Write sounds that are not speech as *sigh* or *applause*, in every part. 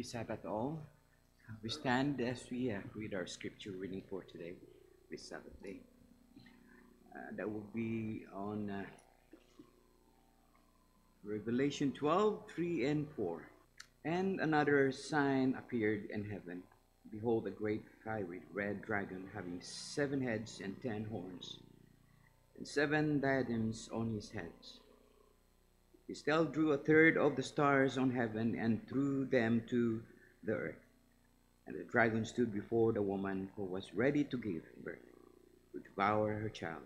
Happy Sabbath all. We stand as we uh, read our scripture reading for today, this Sabbath day. Uh, that will be on uh, Revelation 12, 3 and 4. And another sign appeared in heaven. Behold, a great fiery red dragon having seven heads and ten horns, and seven diadems on his heads. He still drew a third of the stars on heaven and threw them to the earth. And the dragon stood before the woman who was ready to give birth, to devour her child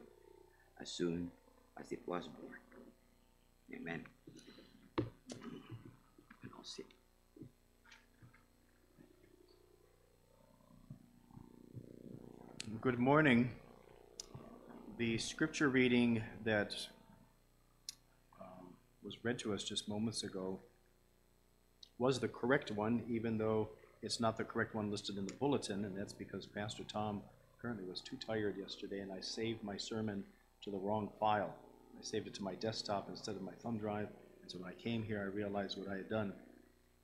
as soon as it was born. Amen. And I'll. Good morning. The scripture reading that was read to us just moments ago was the correct one, even though it's not the correct one listed in the bulletin, and that's because Pastor Tom apparently was too tired yesterday, and I saved my sermon to the wrong file. I saved it to my desktop instead of my thumb drive, and so when I came here, I realized what I had done.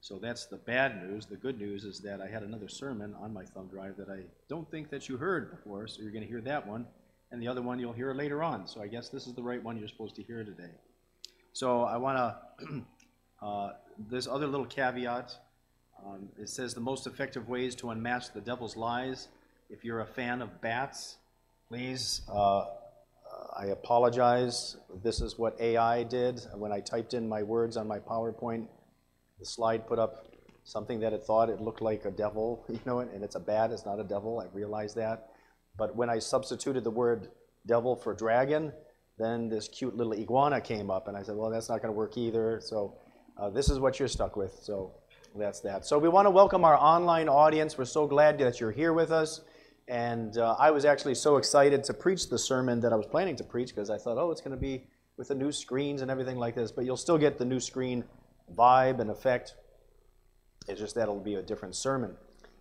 So that's the bad news. The good news is that I had another sermon on my thumb drive that I don't think that you heard before, so you're going to hear that one. And the other one you'll hear later on. So I guess this is the right one you're supposed to hear today. So I want to, *clears throat* uh, this other little caveat. Um, it says the most effective ways to unmask the devil's lies. If you're a fan of bats, please, uh, I apologize. This is what AI did when I typed in my words on my PowerPoint the slide put up something that it thought it looked like a devil, *laughs* you know, and it's a bat, it's not a devil, I realized that. But when I substituted the word devil for dragon, then this cute little iguana came up, and I said, well, that's not going to work either. So uh, this is what you're stuck with. So that's that. So we want to welcome our online audience. We're so glad that you're here with us. And uh, I was actually so excited to preach the sermon that I was planning to preach because I thought, oh, it's going to be with the new screens and everything like this. But you'll still get the new screen vibe and effect. It's just that it'll be a different sermon.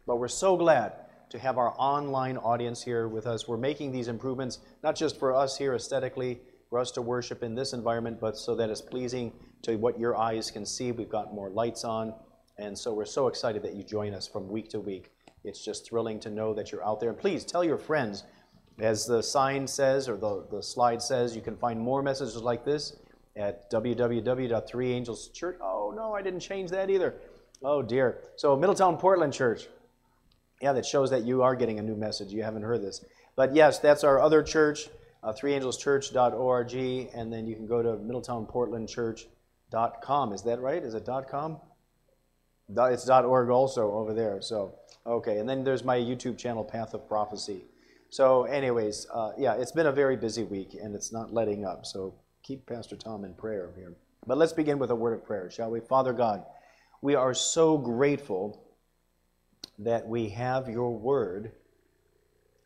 But we're so glad to have our online audience here with us. We're making these improvements not just for us here aesthetically, for us to worship in this environment, but so that it's pleasing to what your eyes can see. We've got more lights on. And so we're so excited that you join us from week to week. It's just thrilling to know that you're out there. And please tell your friends. As the sign says, or the, the slide says, you can find more messages like this at www.threeangelschurch. Oh, no, I didn't change that either. Oh, dear. So, Middletown Portland Church. Yeah, that shows that you are getting a new message. You haven't heard this. But yes, that's our other church, threeangelschurch.org, and then you can go to middletownportlandchurch.com. Is that right? Is it .com? It's .org also over there. So, okay. And then there's my YouTube channel, Path of Prophecy. So, anyways, uh, yeah, it's been a very busy week, and it's not letting up. So, keep Pastor Tom in prayer here. But let's begin with a word of prayer, shall we? Father God, we are so grateful that we have your word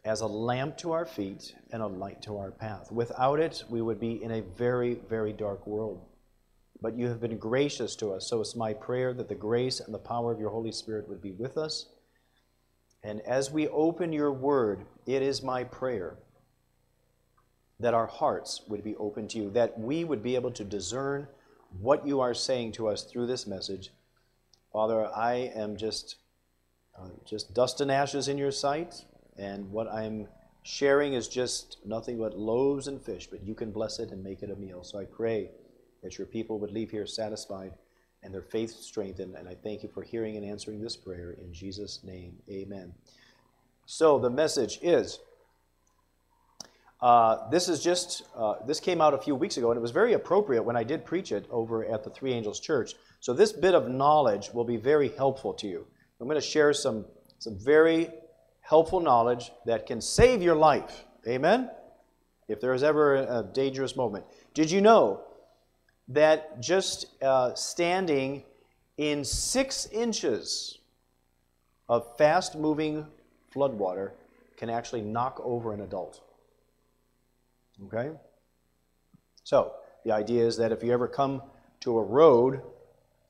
as a lamp to our feet and a light to our path. Without it, we would be in a very, very dark world. But you have been gracious to us, so it's my prayer that the grace and the power of your Holy Spirit would be with us. And as we open your word, it is my prayer that our hearts would be open to you, that we would be able to discern what you are saying to us through this message. Father, I am just, uh, just dust and ashes in your sight, and what I'm sharing is just nothing but loaves and fish, but you can bless it and make it a meal. So I pray that your people would leave here satisfied and their faith strengthened. And I thank you for hearing and answering this prayer in Jesus' name. Amen. So the message is uh, this is just, uh, this came out a few weeks ago, and it was very appropriate when I did preach it over at the Three Angels Church. So this bit of knowledge will be very helpful to you. I'm going to share some, some very helpful knowledge that can save your life. Amen? If there is ever a dangerous moment. Did you know that just uh, standing in six inches of fast moving floodwater can actually knock over an adult? Okay? So, the idea is that if you ever come to a road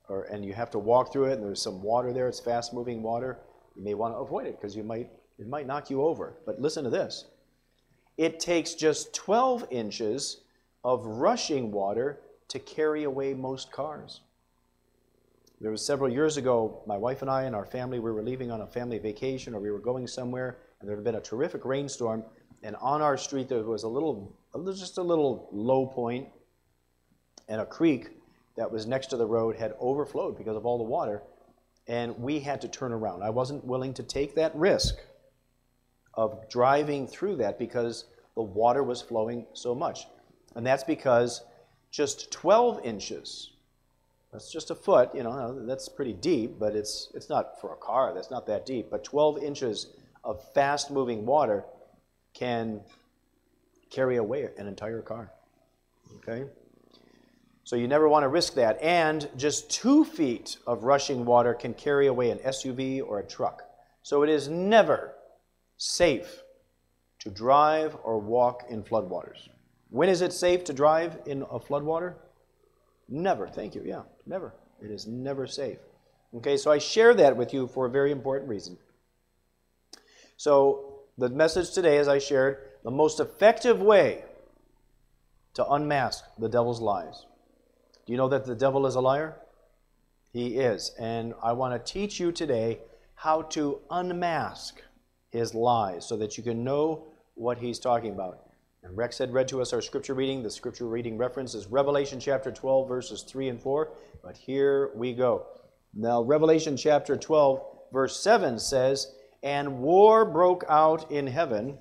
or, and you have to walk through it and there's some water there, it's fast moving water, you may want to avoid it because you might, it might knock you over. But listen to this it takes just 12 inches of rushing water to carry away most cars. There was several years ago, my wife and I and our family, we were leaving on a family vacation or we were going somewhere, and there had been a terrific rainstorm, and on our street there was a little, just a little low point, and a creek that was next to the road had overflowed because of all the water, and we had to turn around. I wasn't willing to take that risk of driving through that because the water was flowing so much. And that's because just 12 inches, that's just a foot, you know, that's pretty deep, but it's, it's not for a car, that's not that deep. But 12 inches of fast moving water can carry away an entire car. Okay? So you never want to risk that. And just two feet of rushing water can carry away an SUV or a truck. So it is never safe to drive or walk in floodwaters. When is it safe to drive in a floodwater? Never. Thank you. Yeah, never. It is never safe. Okay, so I share that with you for a very important reason. So, the message today, as I shared, the most effective way to unmask the devil's lies. Do you know that the devil is a liar? He is. And I want to teach you today how to unmask his lies so that you can know what he's talking about. And Rex had read to us our scripture reading. The scripture reading reference is Revelation chapter 12, verses 3 and 4. But here we go. Now, Revelation chapter 12, verse 7 says, And war broke out in heaven.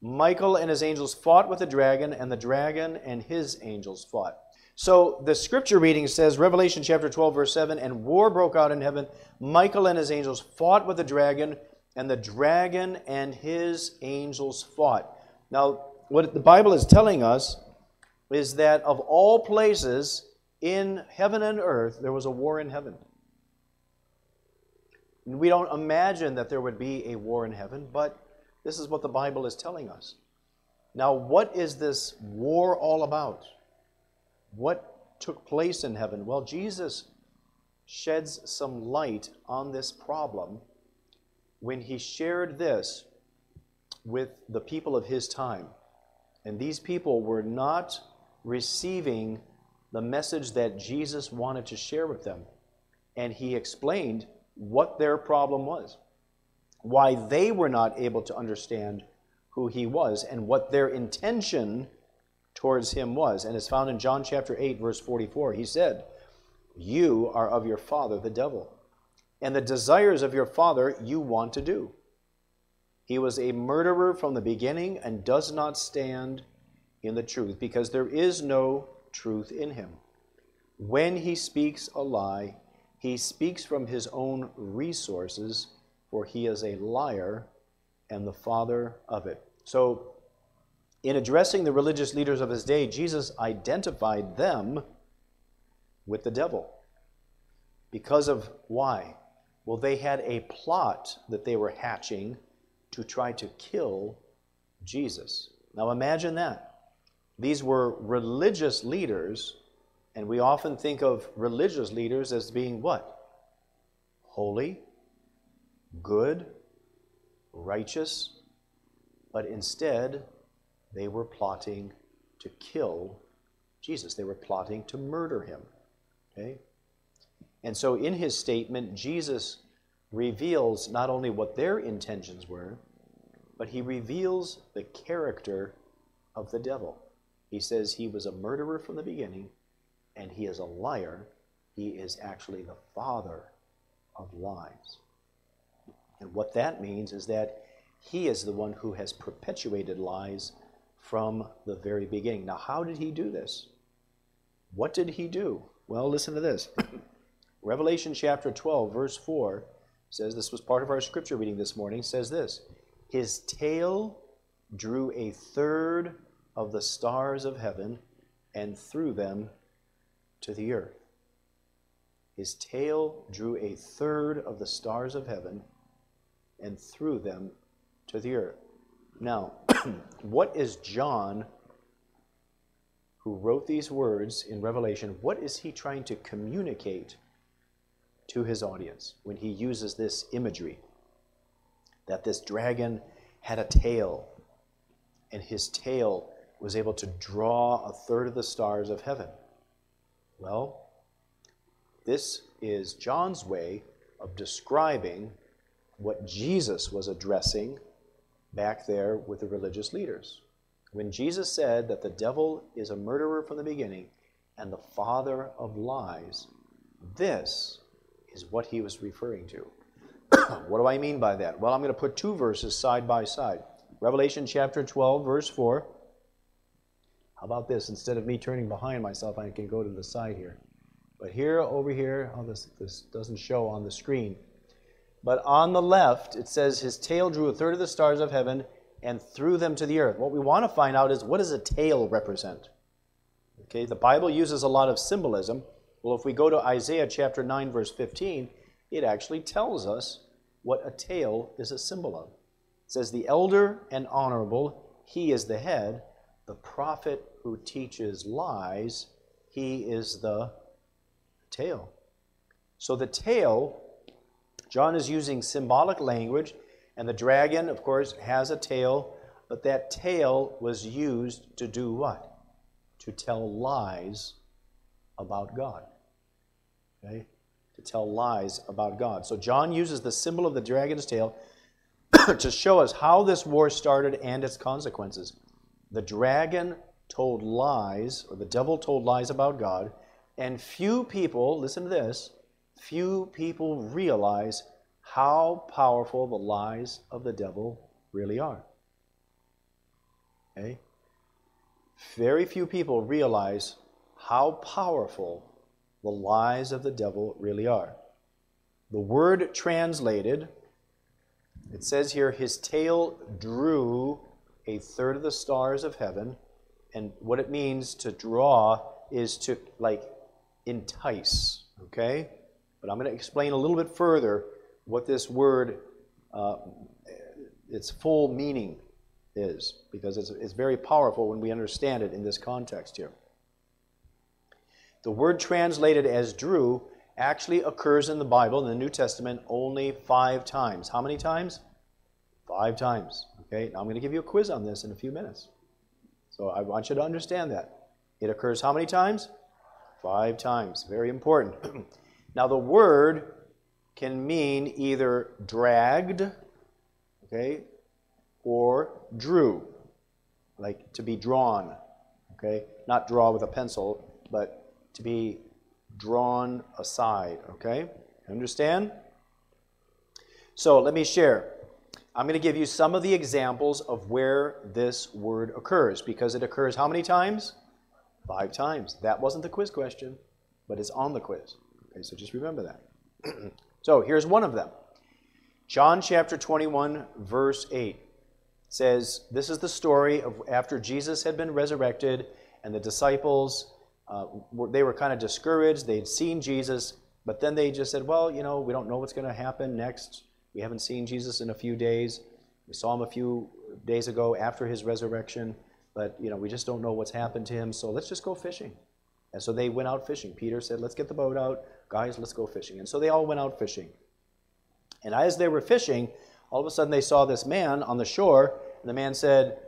Michael and his angels fought with the dragon, and the dragon and his angels fought. So the scripture reading says, Revelation chapter 12, verse 7, And war broke out in heaven. Michael and his angels fought with the dragon, and the dragon and his angels fought. Now, what the Bible is telling us is that of all places in heaven and earth, there was a war in heaven. We don't imagine that there would be a war in heaven, but this is what the Bible is telling us. Now, what is this war all about? What took place in heaven? Well, Jesus sheds some light on this problem when he shared this with the people of his time. And these people were not receiving the message that Jesus wanted to share with them. And he explained what their problem was, why they were not able to understand who he was, and what their intention towards him was. And it's found in John chapter 8, verse 44. He said, You are of your father, the devil, and the desires of your father you want to do. He was a murderer from the beginning and does not stand in the truth, because there is no truth in him. When he speaks a lie, he speaks from his own resources, for he is a liar and the father of it. So, in addressing the religious leaders of his day, Jesus identified them with the devil. Because of why? Well, they had a plot that they were hatching to try to kill Jesus. Now imagine that. These were religious leaders, and we often think of religious leaders as being what? Holy, good, righteous, but instead they were plotting to kill Jesus. They were plotting to murder him. Okay? And so in his statement, Jesus reveals not only what their intentions were, but he reveals the character of the devil. He says he was a murderer from the beginning, and he is a liar. He is actually the father of lies. And what that means is that he is the one who has perpetuated lies from the very beginning. Now, how did he do this? What did he do? Well, listen to this. Revelation chapter 12, verse 4 says this was part of our scripture reading this morning says this his tail drew a third of the stars of heaven and threw them to the earth. His tail drew a third of the stars of heaven and threw them to the earth. Now *clears throat* what is john who wrote these words in revelation? What is he trying to communicate to his audience when he uses this imagery that this dragon had a tail, and his tail was able to draw a third of the stars of heaven. Well, this is John's way of describing what Jesus was addressing back there with the religious leaders. When Jesus said that the devil is a murderer from the beginning and the father of lies, this is what he was referring to. *coughs* what do I mean by that? Well, I'm going to put two verses side by side. Revelation chapter 12, verse 4. How about this? Instead of me turning behind myself, I can go to the side here. But here, over here, oh, this, this doesn't show on the screen. But on the left, it says, His tail drew a third of the stars of heaven and threw them to the earth. What we want to find out is what does a tail represent? Okay, the Bible uses a lot of symbolism. Well, if we go to Isaiah chapter 9, verse 15, it actually tells us what a tail is a symbol of. It says, The elder and honorable, he is the head. The prophet who teaches lies, he is the tail. So the tail, John is using symbolic language, and the dragon, of course, has a tail, but that tail was used to do what? To tell lies about God. Okay? To tell lies about God. So John uses the symbol of the dragon's tail *coughs* to show us how this war started and its consequences. The dragon told lies, or the devil told lies about God, and few people, listen to this, few people realize how powerful the lies of the devil really are. Okay? Very few people realize how powerful the lies of the devil really are. The word translated, it says here, his tail drew a third of the stars of heaven. And what it means to draw is to, like, entice, okay? But I'm going to explain a little bit further what this word, uh, its full meaning is, because it's, it's very powerful when we understand it in this context here. The word translated as drew actually occurs in the Bible, in the New Testament, only five times. How many times? Five times. Okay, now I'm going to give you a quiz on this in a few minutes. So I want you to understand that. It occurs how many times? Five times. Very important. *clears throat* now, the word can mean either dragged, okay, or drew, like to be drawn, okay? Not draw with a pencil, but to be drawn aside, okay? Understand? So let me share. I'm going to give you some of the examples of where this word occurs because it occurs how many times? Five times. That wasn't the quiz question, but it's on the quiz. Okay, so just remember that. *clears throat* so here's one of them. John chapter 21, verse 8 says, This is the story of after Jesus had been resurrected, and the disciples, uh, they were kind of discouraged. They'd seen Jesus, but then they just said, Well, you know, we don't know what's going to happen next. We haven't seen Jesus in a few days. We saw him a few days ago after his resurrection but you know we just don't know what's happened to him so let's just go fishing and so they went out fishing peter said let's get the boat out guys let's go fishing and so they all went out fishing and as they were fishing all of a sudden they saw this man on the shore and the man said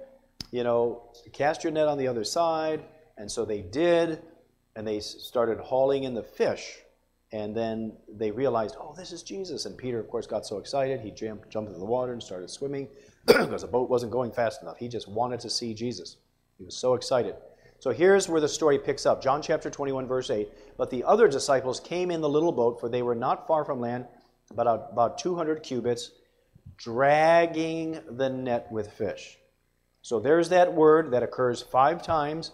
you know cast your net on the other side and so they did and they started hauling in the fish and then they realized oh this is jesus and peter of course got so excited he jumped, jumped into the water and started swimming *clears throat* because the boat wasn't going fast enough. He just wanted to see Jesus. He was so excited. So here's where the story picks up. John chapter 21, verse 8. But the other disciples came in the little boat, for they were not far from land, but about 200 cubits, dragging the net with fish. So there's that word that occurs five times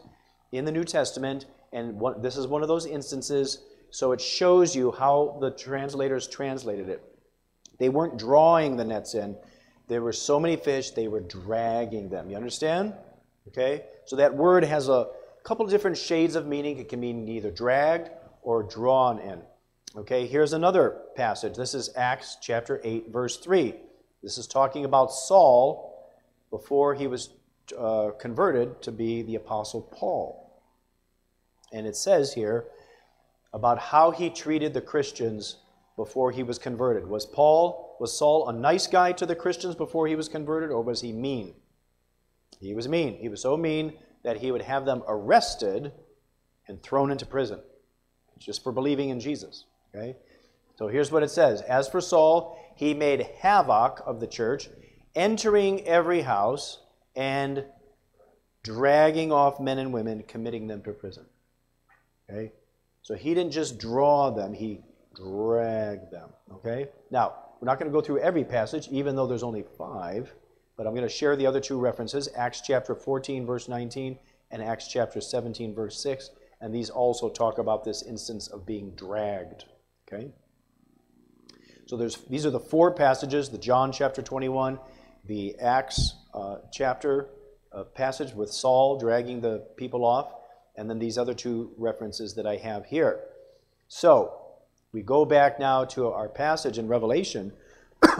in the New Testament, and this is one of those instances. So it shows you how the translators translated it. They weren't drawing the nets in, there were so many fish, they were dragging them. You understand? Okay? So that word has a couple different shades of meaning. It can mean either dragged or drawn in. Okay, here's another passage. This is Acts chapter 8, verse 3. This is talking about Saul before he was uh, converted to be the Apostle Paul. And it says here about how he treated the Christians before he was converted. Was Paul, was Saul a nice guy to the Christians before he was converted, or was he mean? He was mean. He was so mean that he would have them arrested and thrown into prison just for believing in Jesus. Okay? So here's what it says As for Saul, he made havoc of the church, entering every house and dragging off men and women, committing them to prison. Okay? So he didn't just draw them, he dragged them. Okay? Now, we're not going to go through every passage, even though there's only five, but I'm going to share the other two references Acts chapter 14, verse 19, and Acts chapter 17, verse 6. And these also talk about this instance of being dragged. Okay? So there's, these are the four passages the John chapter 21, the Acts uh, chapter uh, passage with Saul dragging the people off, and then these other two references that I have here. So we go back now to our passage in Revelation, *coughs*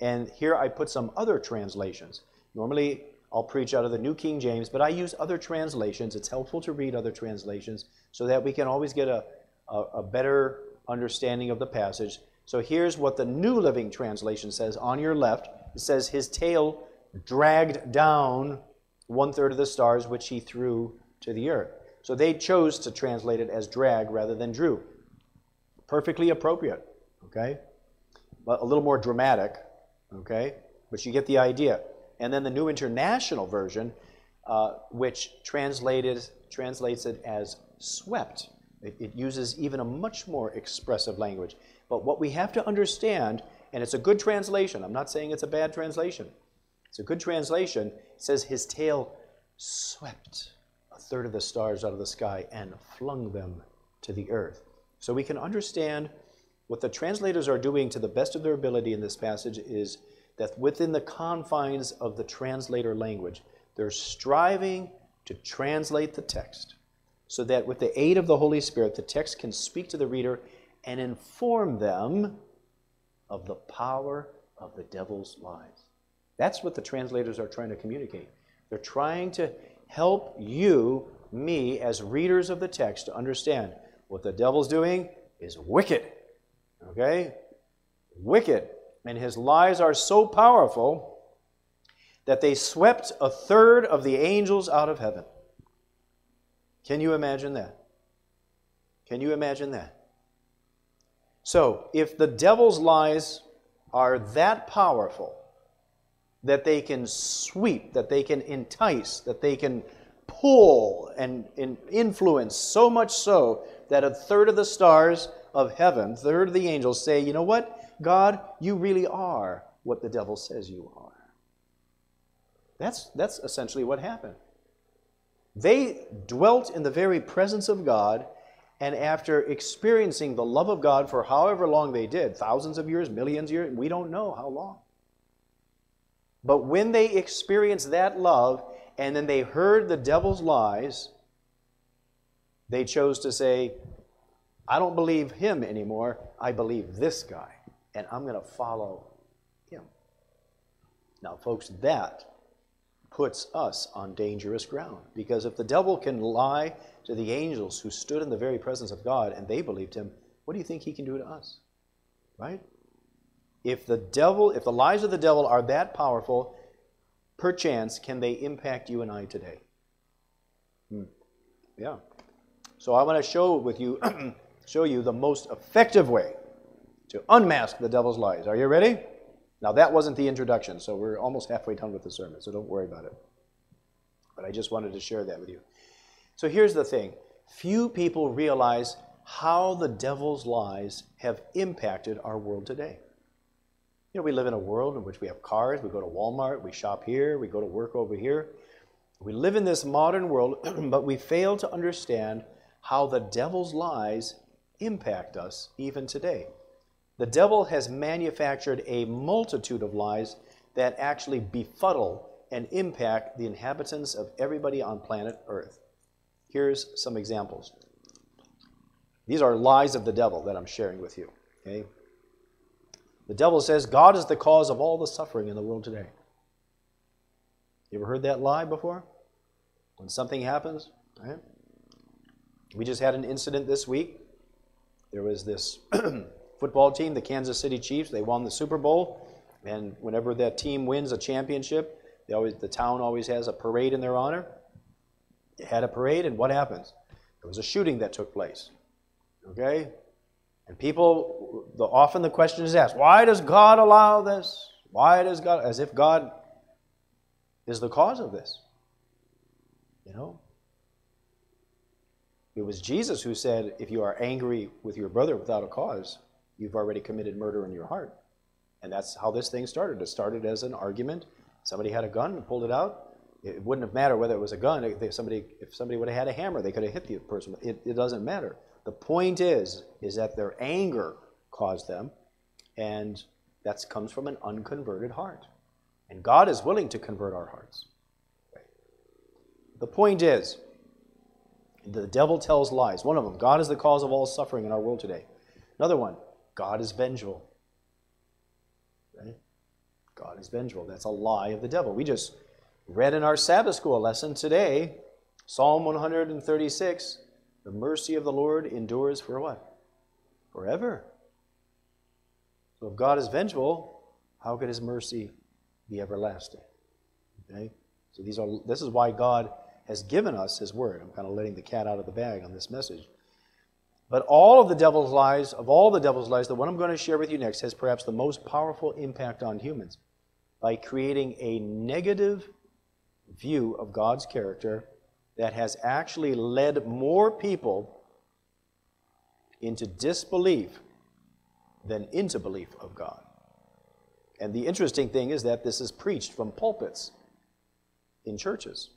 and here I put some other translations. Normally, I'll preach out of the New King James, but I use other translations. It's helpful to read other translations so that we can always get a, a, a better understanding of the passage. So here's what the New Living Translation says on your left. It says, His tail dragged down one third of the stars which he threw to the earth. So they chose to translate it as drag rather than drew. Perfectly appropriate, okay? But a little more dramatic, okay? But you get the idea. And then the New International Version, uh, which translated, translates it as swept. It, it uses even a much more expressive language. But what we have to understand, and it's a good translation, I'm not saying it's a bad translation, it's a good translation, it says his tail swept a third of the stars out of the sky and flung them to the earth. So we can understand what the translators are doing to the best of their ability in this passage is that within the confines of the translator language, they're striving to translate the text so that with the aid of the Holy Spirit, the text can speak to the reader and inform them of the power of the devil's lies. That's what the translators are trying to communicate. They're trying to help you, me, as readers of the text, to understand what the devil's doing is wicked. Okay? Wicked. And his lies are so powerful that they swept a third of the angels out of heaven. Can you imagine that? Can you imagine that? So, if the devil's lies are that powerful that they can sweep, that they can entice, that they can pull and, and influence so much so that a third of the stars of heaven, third of the angels say, you know what? God, you really are what the devil says you are. That's, that's essentially what happened. They dwelt in the very presence of God and after experiencing the love of God for however long they did, thousands of years, millions of years, we don't know how long. But when they experienced that love and then they heard the devil's lies, they chose to say, I don't believe him anymore. I believe this guy, and I'm going to follow him. Now, folks, that puts us on dangerous ground because if the devil can lie to the angels who stood in the very presence of God and they believed him, what do you think he can do to us? Right? If the devil, if the lies of the devil are that powerful, perchance can they impact you and I today? Hmm. Yeah. So I want to show with you *clears throat* show you the most effective way to unmask the devil's lies. Are you ready? Now that wasn't the introduction, so we're almost halfway done with the sermon, so don't worry about it. But I just wanted to share that with you. So here's the thing few people realize how the devil's lies have impacted our world today. You know, we live in a world in which we have cars, we go to Walmart, we shop here, we go to work over here. We live in this modern world, *clears throat* but we fail to understand how the devil's lies impact us even today. The devil has manufactured a multitude of lies that actually befuddle and impact the inhabitants of everybody on planet Earth. Here's some examples. These are lies of the devil that I'm sharing with you. Okay? The devil says God is the cause of all the suffering in the world today. You ever heard that lie before? When something happens, right? We just had an incident this week. There was this *clears throat* football team, the Kansas City Chiefs. They won the Super Bowl, and whenever that team wins a championship, they always the town always has a parade in their honor They had a parade, and what happens? There was a shooting that took place. Okay? And people, the, often the question is asked, why does God allow this? Why does God, as if God is the cause of this? You know? It was Jesus who said, if you are angry with your brother without a cause, you've already committed murder in your heart. And that's how this thing started. It started as an argument. Somebody had a gun and pulled it out. It wouldn't have mattered whether it was a gun. If somebody, if somebody would have had a hammer, they could have hit the person. It, it doesn't matter. The point is, is that their anger caused them, and that comes from an unconverted heart. And God is willing to convert our hearts. The point is, the devil tells lies. One of them, God is the cause of all suffering in our world today. Another one, God is vengeful. Okay? God is vengeful. That's a lie of the devil. We just read in our Sabbath school lesson today, Psalm 136, the mercy of the Lord endures for what? Forever. So if God is vengeful, how could his mercy be everlasting? Okay? So these are this is why God has given us his word. I'm kind of letting the cat out of the bag on this message. But all of the devil's lies, of all the devil's lies, the one I'm going to share with you next has perhaps the most powerful impact on humans by creating a negative view of God's character that has actually led more people into disbelief than into belief of God. And the interesting thing is that this is preached from pulpits in churches.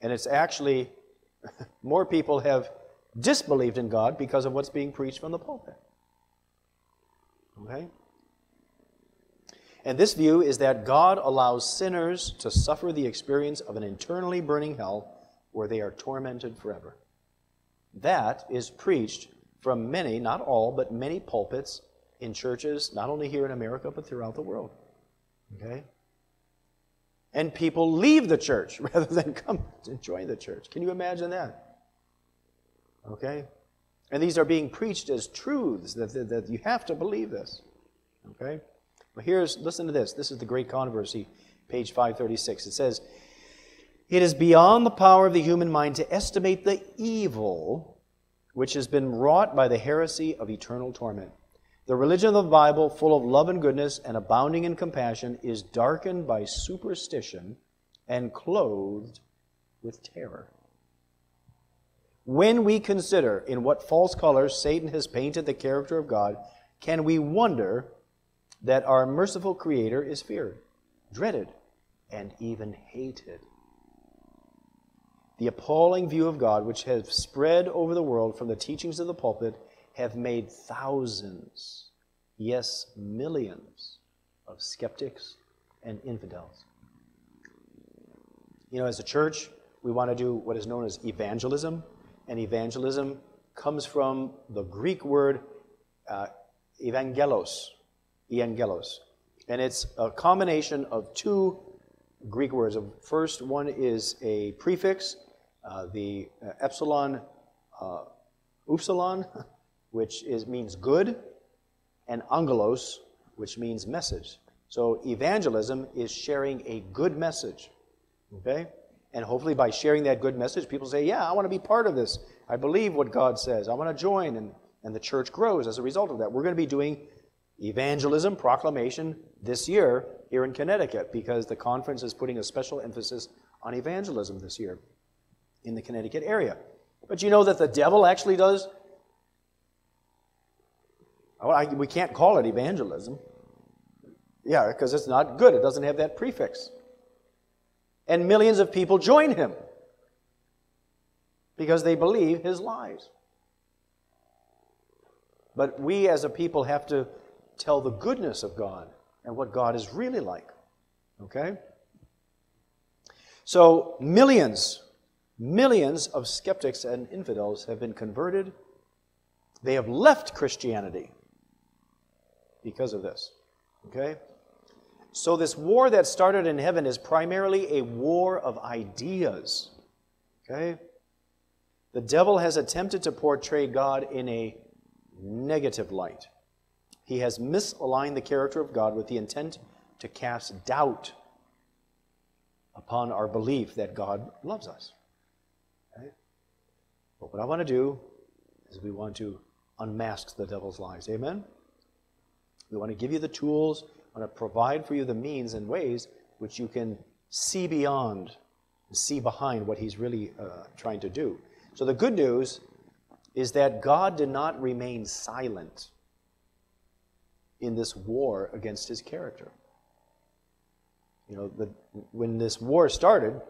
And it's actually *laughs* more people have disbelieved in God because of what's being preached from the pulpit. Okay? And this view is that God allows sinners to suffer the experience of an internally burning hell where they are tormented forever. That is preached from many, not all, but many pulpits in churches, not only here in America, but throughout the world. Okay? And people leave the church *laughs* rather than come to join the church. Can you imagine that? Okay? And these are being preached as truths that, that, that you have to believe this. Okay? Here's, listen to this. This is the great controversy, page 536. It says, It is beyond the power of the human mind to estimate the evil which has been wrought by the heresy of eternal torment. The religion of the Bible, full of love and goodness and abounding in compassion, is darkened by superstition and clothed with terror. When we consider in what false colors Satan has painted the character of God, can we wonder that our merciful Creator is feared, dreaded, and even hated. The appalling view of God, which has spread over the world from the teachings of the pulpit, have made thousands, yes, millions, of skeptics and infidels. You know, as a church, we want to do what is known as evangelism, and evangelism comes from the Greek word uh, evangelos, Evangelos. And it's a combination of two Greek words. The First one is a prefix, uh, the uh, epsilon, uh, upsilon, *laughs* which is, means good, and angelos, which means message. So evangelism is sharing a good message. Okay? And hopefully by sharing that good message, people say, yeah, I want to be part of this. I believe what God says. I want to join. And, and the church grows as a result of that. We're going to be doing evangelism proclamation this year here in Connecticut because the conference is putting a special emphasis on evangelism this year in the Connecticut area. But you know that the devil actually does. Well, I, we can't call it evangelism. Yeah, because it's not good. It doesn't have that prefix. And millions of people join him because they believe his lies. But we as a people have to tell the goodness of God and what God is really like. Okay? So, millions, millions of skeptics and infidels have been converted. They have left Christianity because of this. Okay? So, this war that started in heaven is primarily a war of ideas. Okay? The devil has attempted to portray God in a negative light. He has misaligned the character of God with the intent to cast doubt upon our belief that God loves us. But what I want to do is we want to unmask the devil's lies. Amen? We want to give you the tools, we want to provide for you the means and ways which you can see beyond, see behind what he's really uh, trying to do. So the good news is that God did not remain silent in this war against his character. You know, the, when this war started,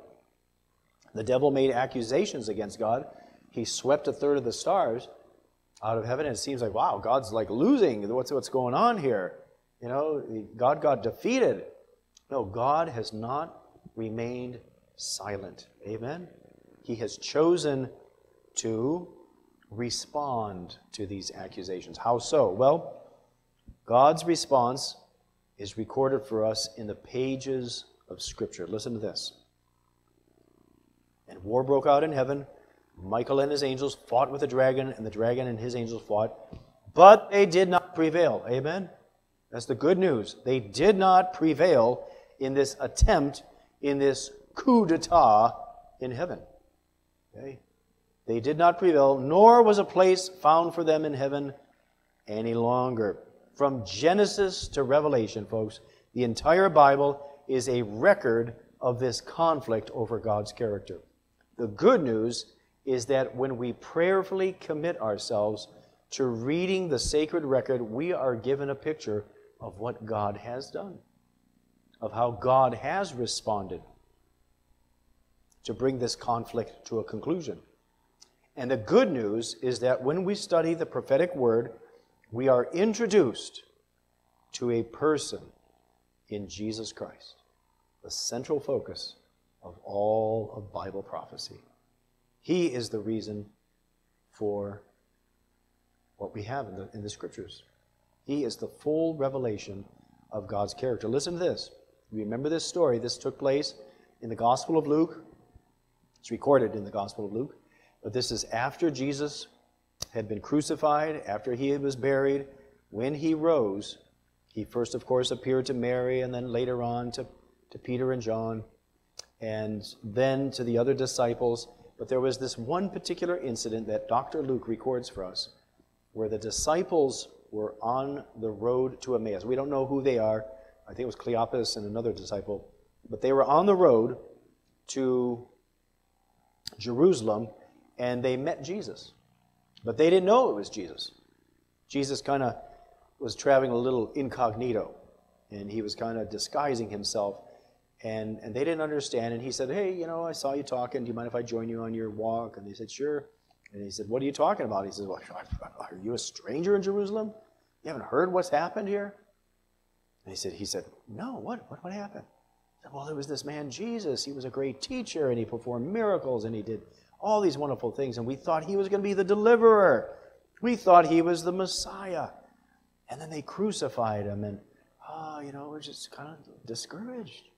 the devil made accusations against God. He swept a third of the stars out of heaven, and it seems like, wow, God's like losing. What's, what's going on here? You know, God got defeated. No, God has not remained silent. Amen? He has chosen to respond to these accusations. How so? Well, God's response is recorded for us in the pages of Scripture. Listen to this. And war broke out in heaven. Michael and his angels fought with the dragon, and the dragon and his angels fought, but they did not prevail. Amen? That's the good news. They did not prevail in this attempt, in this coup d'etat in heaven. Okay? They did not prevail, nor was a place found for them in heaven any longer. From Genesis to Revelation, folks, the entire Bible is a record of this conflict over God's character. The good news is that when we prayerfully commit ourselves to reading the sacred record, we are given a picture of what God has done, of how God has responded to bring this conflict to a conclusion. And the good news is that when we study the prophetic word, we are introduced to a person in Jesus Christ, the central focus of all of Bible prophecy. He is the reason for what we have in the, in the scriptures. He is the full revelation of God's character. Listen to this. Remember this story. This took place in the Gospel of Luke. It's recorded in the Gospel of Luke. But this is after Jesus had been crucified, after he was buried. When he rose, he first, of course, appeared to Mary and then later on to, to Peter and John and then to the other disciples. But there was this one particular incident that Dr. Luke records for us where the disciples were on the road to Emmaus. We don't know who they are. I think it was Cleopas and another disciple. But they were on the road to Jerusalem and they met Jesus. But they didn't know it was Jesus. Jesus kind of was traveling a little incognito, and he was kind of disguising himself. And, and they didn't understand. And he said, Hey, you know, I saw you talking. Do you mind if I join you on your walk? And they said, Sure. And he said, What are you talking about? He says, Well, *laughs* are you a stranger in Jerusalem? You haven't heard what's happened here? And he said, he said, No, what, what, what happened? He said, well, there was this man Jesus. He was a great teacher and he performed miracles and he did all these wonderful things. And we thought he was going to be the deliverer. We thought he was the Messiah. And then they crucified him, and, oh, you know, we're just kind of discouraged.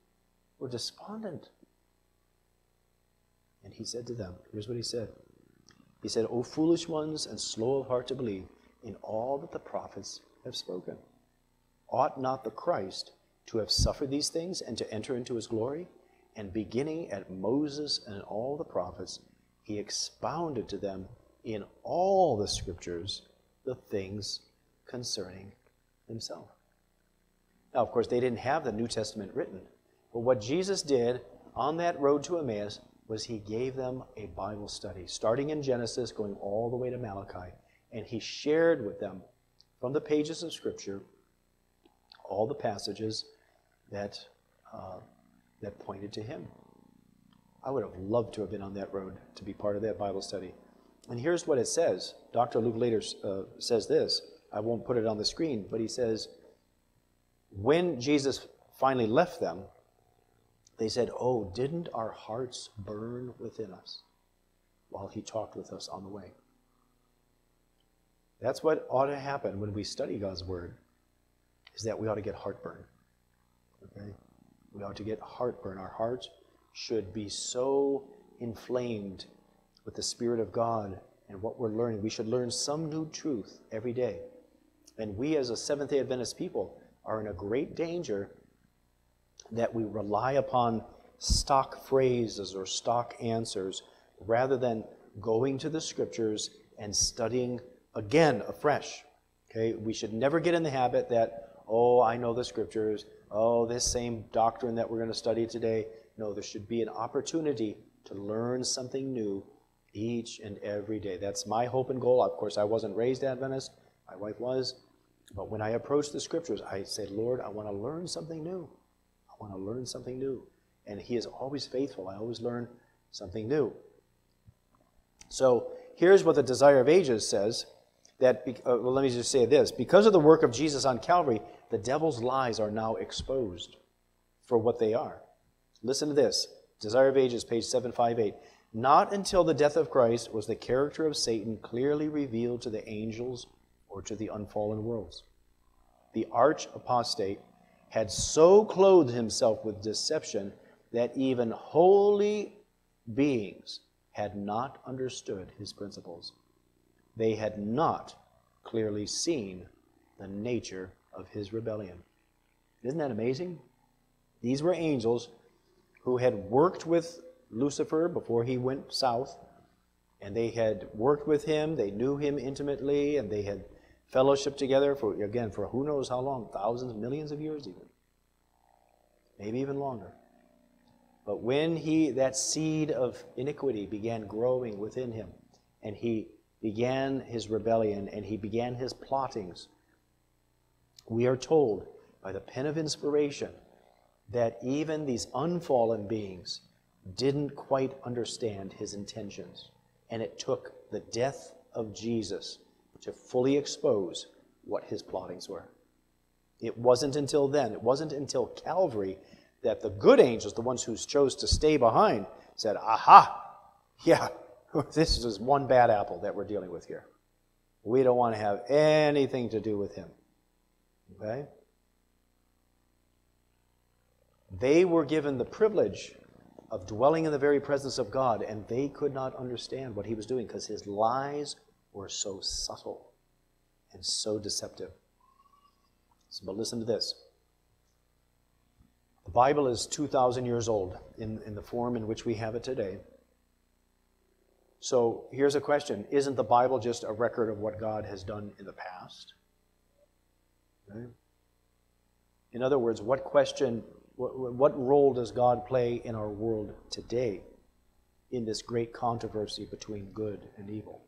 We're despondent. And he said to them, here's what he said. He said, O foolish ones and slow of heart to believe in all that the prophets have spoken. Ought not the Christ to have suffered these things and to enter into his glory? And beginning at Moses and all the prophets, he expounded to them in all the scriptures the things concerning himself. Now, of course, they didn't have the New Testament written, but what Jesus did on that road to Emmaus was he gave them a Bible study, starting in Genesis, going all the way to Malachi, and he shared with them from the pages of Scripture all the passages that, uh, that pointed to him. I would have loved to have been on that road to be part of that Bible study. And here's what it says. Dr. Luke later uh, says this I won't put it on the screen, but he says, when Jesus finally left them, they said, Oh, didn't our hearts burn within us while he talked with us on the way? That's what ought to happen when we study God's word, is that we ought to get heartburn. Okay? We ought to get heartburn. Our hearts should be so inflamed with the Spirit of God and what we're learning. We should learn some new truth every day. And we, as a Seventh day Adventist people, are in a great danger that we rely upon stock phrases or stock answers rather than going to the scriptures and studying again afresh. Okay, we should never get in the habit that, oh, I know the scriptures, oh, this same doctrine that we're going to study today. No, there should be an opportunity to learn something new each and every day. That's my hope and goal. Of course, I wasn't raised Adventist, my wife was. But when I approach the scriptures, I say, Lord, I want to learn something new. I want to learn something new. And He is always faithful. I always learn something new. So here's what the Desire of Ages says. That, uh, well, let me just say this. Because of the work of Jesus on Calvary, the devil's lies are now exposed for what they are. Listen to this Desire of Ages, page 758. Not until the death of Christ was the character of Satan clearly revealed to the angels or to the unfallen worlds. The arch apostate had so clothed himself with deception that even holy beings had not understood his principles. They had not clearly seen the nature of his rebellion. Isn't that amazing? These were angels who had worked with Lucifer before he went south, and they had worked with him, they knew him intimately, and they had fellowship together for, again, for who knows how long thousands, millions of years, even. Maybe even longer. But when he, that seed of iniquity began growing within him, and he began his rebellion and he began his plottings, we are told by the pen of inspiration that even these unfallen beings didn't quite understand his intentions. And it took the death of Jesus to fully expose what his plottings were. It wasn't until then, it wasn't until Calvary that the good angels, the ones who chose to stay behind, said, Aha, yeah, *laughs* this is one bad apple that we're dealing with here. We don't want to have anything to do with him. Okay? They were given the privilege of dwelling in the very presence of God, and they could not understand what he was doing because his lies were so subtle and so deceptive. So, but listen to this. The Bible is 2,000 years old in, in the form in which we have it today. So here's a question Isn't the Bible just a record of what God has done in the past? Okay. In other words, what question, what, role does God play in our world today in this great controversy between good and evil?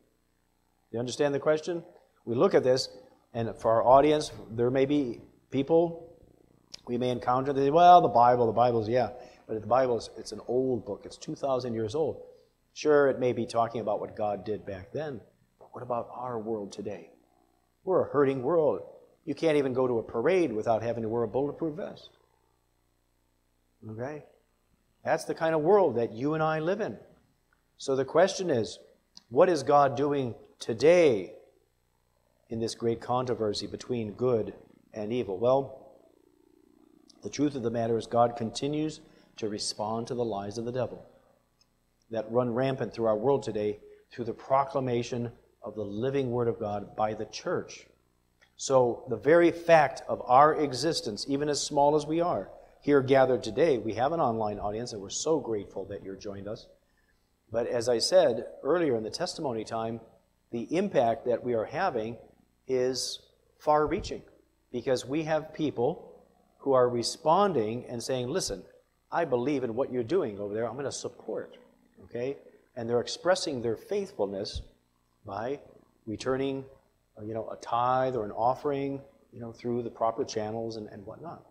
You understand the question? We look at this, and for our audience, there may be people we may encounter that say, well, the Bible, the Bible's, yeah. But the Bible is it's an old book. It's 2,000 years old. Sure, it may be talking about what God did back then, but what about our world today? We're a hurting world. You can't even go to a parade without having to wear a bulletproof vest. Okay? That's the kind of world that you and I live in. So the question is, what is God doing today in this great controversy between good and evil? Well, the truth of the matter is, God continues to respond to the lies of the devil that run rampant through our world today through the proclamation of the living Word of God by the church. So, the very fact of our existence, even as small as we are, here gathered today, we have an online audience, and we're so grateful that you're joined us. But as I said earlier in the testimony time, the impact that we are having is far reaching because we have people who are responding and saying, Listen, I believe in what you're doing over there. I'm going to support. Okay? And they're expressing their faithfulness by returning, you know, a tithe or an offering, you know, through the proper channels and, and whatnot.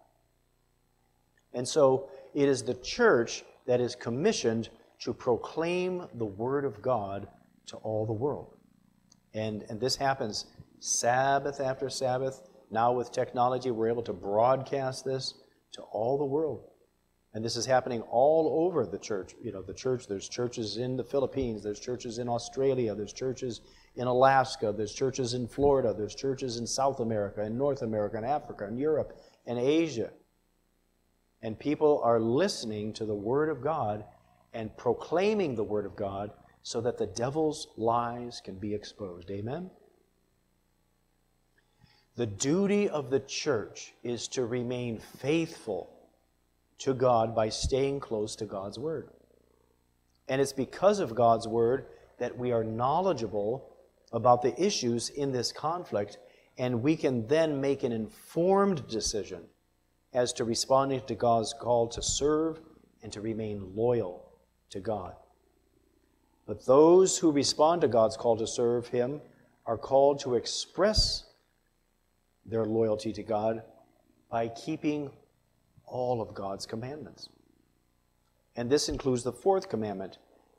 And so it is the church that is commissioned to proclaim the word of God to all the world. And, and this happens Sabbath after Sabbath. Now, with technology, we're able to broadcast this to all the world. And this is happening all over the church. You know, the church, there's churches in the Philippines, there's churches in Australia, there's churches in Alaska, there's churches in Florida, there's churches in South America, in North America, in Africa, in Europe, and Asia. And people are listening to the Word of God and proclaiming the Word of God so that the devil's lies can be exposed. Amen? The duty of the church is to remain faithful to God by staying close to God's Word. And it's because of God's Word that we are knowledgeable about the issues in this conflict, and we can then make an informed decision as to responding to God's call to serve and to remain loyal to God. But those who respond to God's call to serve Him are called to express their loyalty to God by keeping all of God's commandments. And this includes the fourth commandment,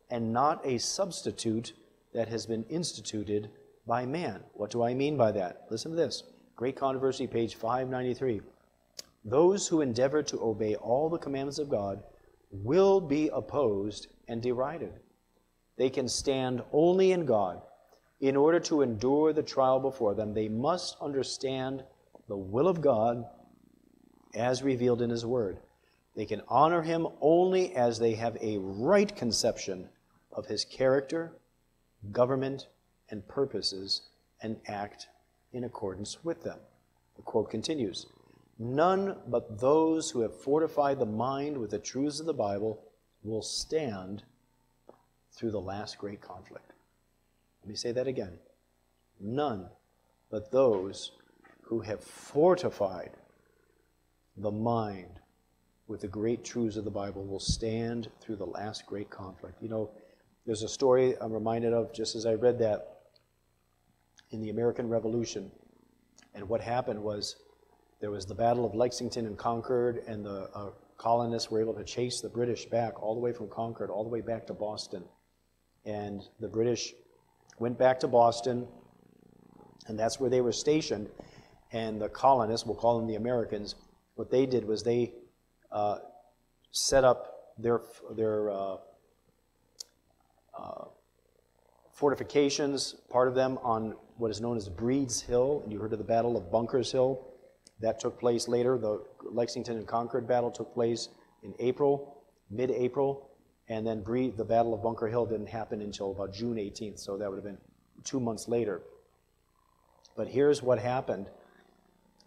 and not a substitute that has been instituted by man. What do I mean by that? Listen to this Great Controversy, page 593. Those who endeavor to obey all the commandments of God will be opposed and derided. They can stand only in God. In order to endure the trial before them, they must understand the will of God as revealed in His Word. They can honor Him only as they have a right conception of His character, government, and purposes and act in accordance with them. The quote continues None but those who have fortified the mind with the truths of the Bible will stand through the last great conflict. Let me say that again. None but those who have fortified the mind with the great truths of the Bible will stand through the last great conflict. You know, there's a story I'm reminded of just as I read that in the American Revolution. And what happened was there was the Battle of Lexington and Concord, and the uh, colonists were able to chase the British back all the way from Concord, all the way back to Boston. And the British went back to Boston, and that's where they were stationed. And the colonists, we'll call them the Americans, what they did was they uh, set up their, their uh, uh, fortifications, part of them on what is known as Breed's Hill. And you heard of the Battle of Bunker's Hill. That took place later. The Lexington and Concord battle took place in April, mid April. And then Breed, the Battle of Bunker Hill didn't happen until about June 18th. So that would have been two months later. But here's what happened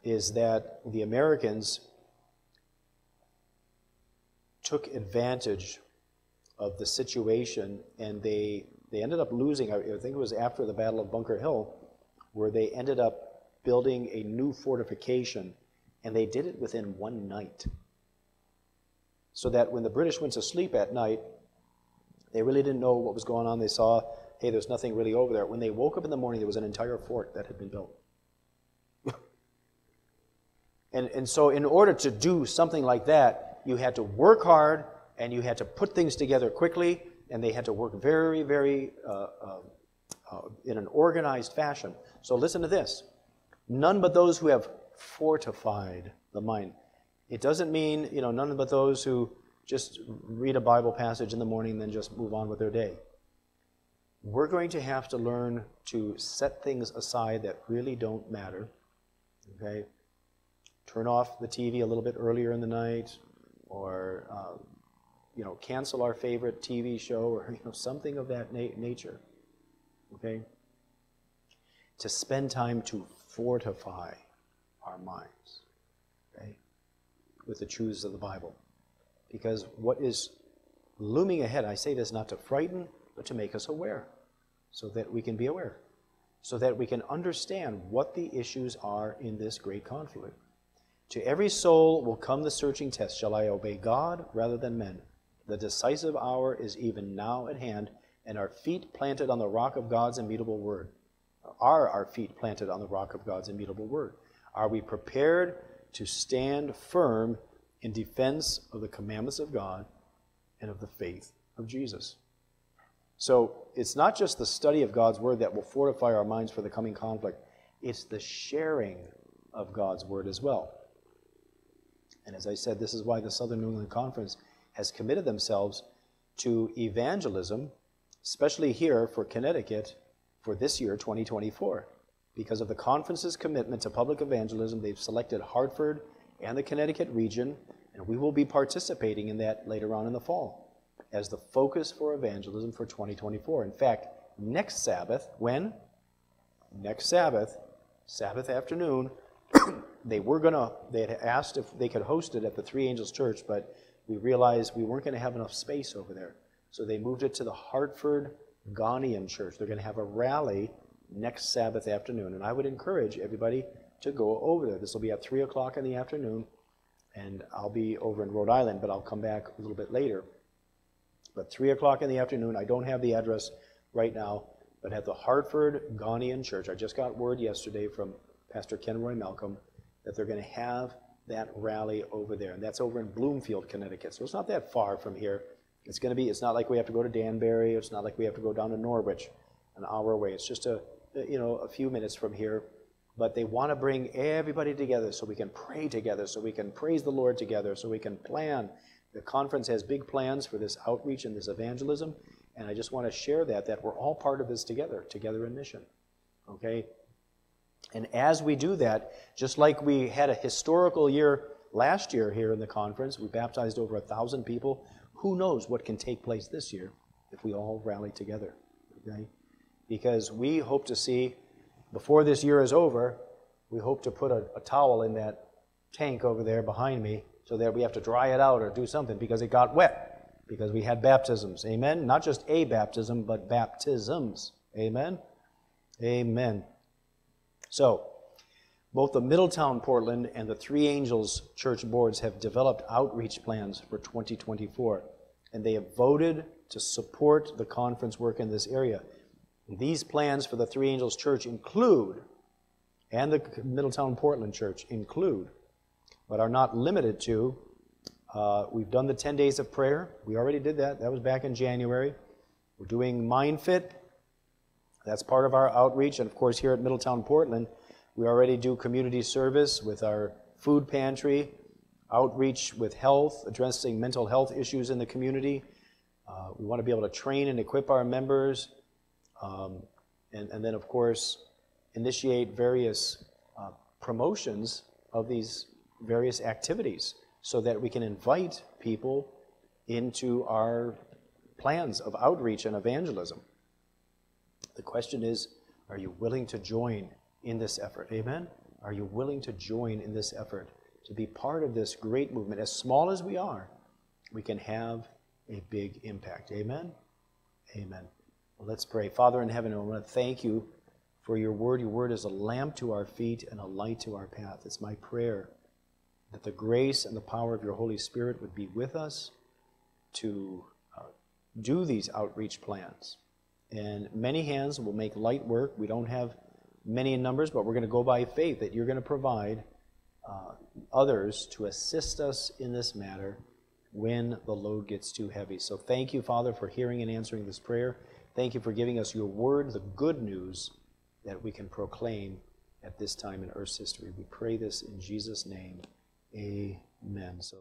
is that the Americans took advantage of the situation and they they ended up losing I think it was after the Battle of Bunker Hill where they ended up building a new fortification and they did it within one night. So that when the British went to sleep at night, they really didn't know what was going on. They saw, hey, there's nothing really over there. When they woke up in the morning, there was an entire fort that had been built. *laughs* and, and so, in order to do something like that, you had to work hard and you had to put things together quickly, and they had to work very, very uh, uh, uh, in an organized fashion. So listen to this none but those who have fortified the mind. It doesn't mean, you know, none but those who just read a Bible passage in the morning and then just move on with their day. We're going to have to learn to set things aside that really don't matter. Okay? Turn off the TV a little bit earlier in the night, or uh, you know, cancel our favorite TV show, or *laughs* you know, something of that na- nature. Okay? To spend time to fortify our minds, with the truths of the Bible. Because what is looming ahead, I say this not to frighten, but to make us aware, so that we can be aware, so that we can understand what the issues are in this great conflict. To every soul will come the searching test Shall I obey God rather than men? The decisive hour is even now at hand, and our feet planted on the rock of God's immutable word. Are our feet planted on the rock of God's immutable word? Are we prepared to stand firm in defense of the commandments of God and of the faith of Jesus? So it's not just the study of God's word that will fortify our minds for the coming conflict, it's the sharing of God's word as well. And as I said, this is why the Southern New England Conference has committed themselves to evangelism, especially here for Connecticut for this year, 2024. Because of the conference's commitment to public evangelism, they've selected Hartford and the Connecticut region, and we will be participating in that later on in the fall as the focus for evangelism for 2024. In fact, next Sabbath, when? Next Sabbath, Sabbath afternoon, *clears throat* they were going to, they had asked if they could host it at the Three Angels Church, but we realized we weren't going to have enough space over there. So they moved it to the Hartford Ghanaian Church. They're going to have a rally next Sabbath afternoon. And I would encourage everybody to go over there. This will be at 3 o'clock in the afternoon, and I'll be over in Rhode Island, but I'll come back a little bit later. But 3 o'clock in the afternoon, I don't have the address right now, but at the Hartford Ghanaian Church, I just got word yesterday from Pastor Kenroy Malcolm that they're going to have that rally over there. And that's over in Bloomfield, Connecticut. So it's not that far from here. It's going to be, it's not like we have to go to Danbury. It's not like we have to go down to Norwich an hour away. It's just a, you know, a few minutes from here. But they want to bring everybody together so we can pray together, so we can praise the Lord together, so we can plan. The conference has big plans for this outreach and this evangelism. And I just want to share that, that we're all part of this together, together in mission. Okay? And as we do that, just like we had a historical year last year here in the conference, we baptized over a thousand people. Who knows what can take place this year if we all rally together? Okay? Because we hope to see, before this year is over, we hope to put a, a towel in that tank over there behind me so that we have to dry it out or do something because it got wet, because we had baptisms. Amen? Not just a baptism, but baptisms. Amen? Amen. So, both the Middletown Portland and the Three Angels church boards have developed outreach plans for 2024, and they have voted to support the conference work in this area. These plans for the Three Angels Church include, and the Middletown Portland Church include, but are not limited to, uh, we've done the 10 days of prayer. We already did that. That was back in January. We're doing MindFit. That's part of our outreach. And of course, here at Middletown Portland, we already do community service with our food pantry, outreach with health, addressing mental health issues in the community. Uh, we want to be able to train and equip our members. Um, and, and, then, of course, initiate various uh, promotions of these various activities so that we can invite people into our plans of outreach and evangelism. The question is, are you willing to join in this effort? Amen? Are you willing to join in this effort to be part of this great movement? As small as we are, we can have a big impact. Amen? Amen. Well, let's pray. Father in heaven, I want to thank you for your word. Your word is a lamp to our feet and a light to our path. It's my prayer that the grace and the power of your Holy Spirit would be with us to uh, do these outreach plans and many hands will make light work. We don't have many in numbers, but we're going to go by faith that you're going to provide uh, others to assist us in this matter when the load gets too heavy. So thank you, Father, for hearing and answering this prayer. Thank you for giving us your word, the good news that we can proclaim at this time in Earth's history. We pray this in Jesus' name. Amen. So